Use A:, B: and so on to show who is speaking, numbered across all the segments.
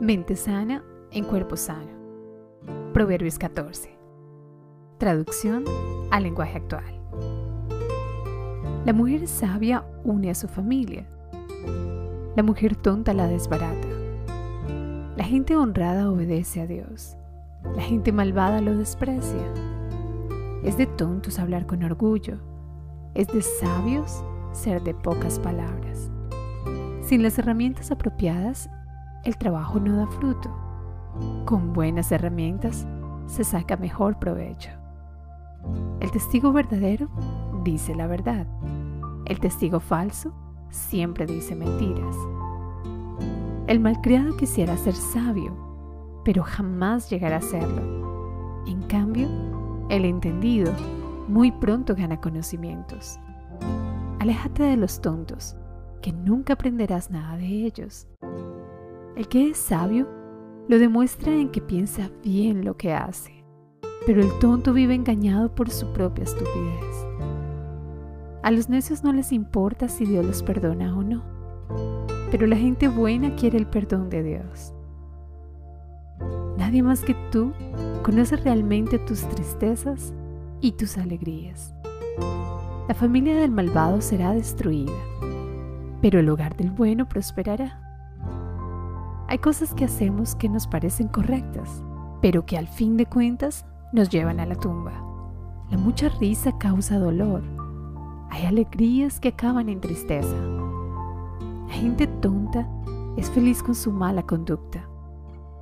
A: Mente sana en cuerpo sano. Proverbios 14. Traducción al lenguaje actual. La mujer sabia une a su familia. La mujer tonta la desbarata. La gente honrada obedece a Dios. La gente malvada lo desprecia. Es de tontos hablar con orgullo. Es de sabios ser de pocas palabras. Sin las herramientas apropiadas, el trabajo no da fruto. Con buenas herramientas se saca mejor provecho. El testigo verdadero dice la verdad. El testigo falso siempre dice mentiras. El malcriado quisiera ser sabio, pero jamás llegará a serlo. En cambio, el entendido muy pronto gana conocimientos. Aléjate de los tontos, que nunca aprenderás nada de ellos. El que es sabio lo demuestra en que piensa bien lo que hace, pero el tonto vive engañado por su propia estupidez. A los necios no les importa si Dios los perdona o no, pero la gente buena quiere el perdón de Dios. Nadie más que tú conoce realmente tus tristezas y tus alegrías. La familia del malvado será destruida, pero el hogar del bueno prosperará. Hay cosas que hacemos que nos parecen correctas, pero que al fin de cuentas nos llevan a la tumba. La mucha risa causa dolor. Hay alegrías que acaban en tristeza. La gente tonta es feliz con su mala conducta.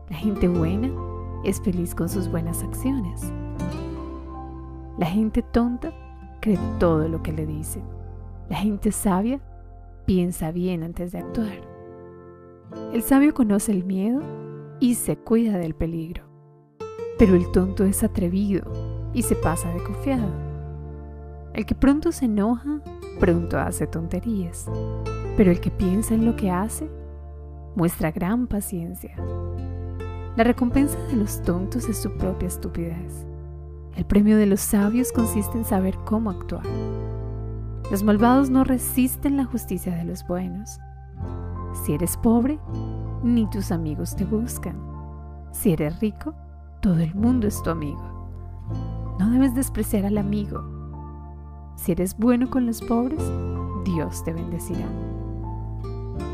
A: La gente buena es feliz con sus buenas acciones. La gente tonta cree todo lo que le dicen. La gente sabia piensa bien antes de actuar. El sabio conoce el miedo y se cuida del peligro. Pero el tonto es atrevido y se pasa de confiado. El que pronto se enoja, pronto hace tonterías. Pero el que piensa en lo que hace, muestra gran paciencia. La recompensa de los tontos es su propia estupidez. El premio de los sabios consiste en saber cómo actuar. Los malvados no resisten la justicia de los buenos. Si eres pobre, ni tus amigos te buscan. Si eres rico, todo el mundo es tu amigo. No debes despreciar al amigo. Si eres bueno con los pobres, Dios te bendecirá.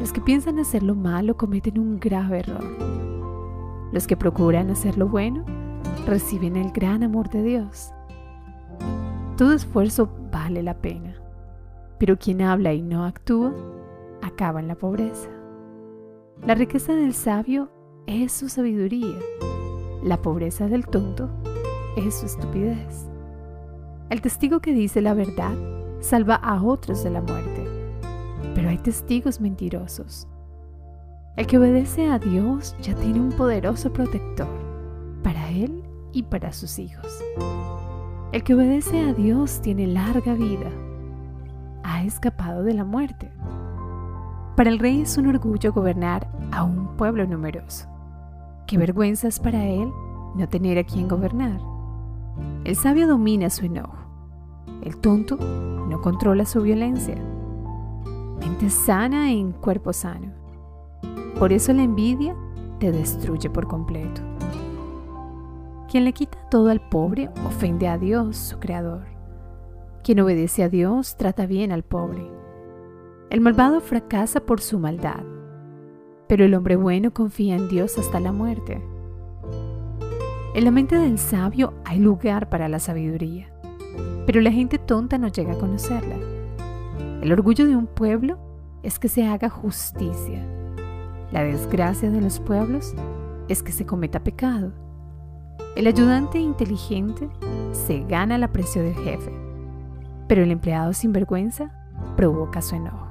A: Los que piensan hacer lo malo cometen un grave error. Los que procuran hacer lo bueno reciben el gran amor de Dios. Todo esfuerzo vale la pena, pero quien habla y no actúa acaba en la pobreza. La riqueza del sabio es su sabiduría, la pobreza del tonto es su estupidez. El testigo que dice la verdad salva a otros de la muerte, pero hay testigos mentirosos el que obedece a Dios ya tiene un poderoso protector para él y para sus hijos. El que obedece a Dios tiene larga vida. Ha escapado de la muerte. Para el rey es un orgullo gobernar a un pueblo numeroso. Qué vergüenza es para él no tener a quien gobernar. El sabio domina su enojo. El tonto no controla su violencia. Mente sana en cuerpo sano. Por eso la envidia te destruye por completo. Quien le quita todo al pobre ofende a Dios, su creador. Quien obedece a Dios trata bien al pobre. El malvado fracasa por su maldad, pero el hombre bueno confía en Dios hasta la muerte. En la mente del sabio hay lugar para la sabiduría, pero la gente tonta no llega a conocerla. El orgullo de un pueblo es que se haga justicia la desgracia de los pueblos es que se cometa pecado. El ayudante inteligente se gana el aprecio del jefe, pero el empleado sin vergüenza provoca su enojo.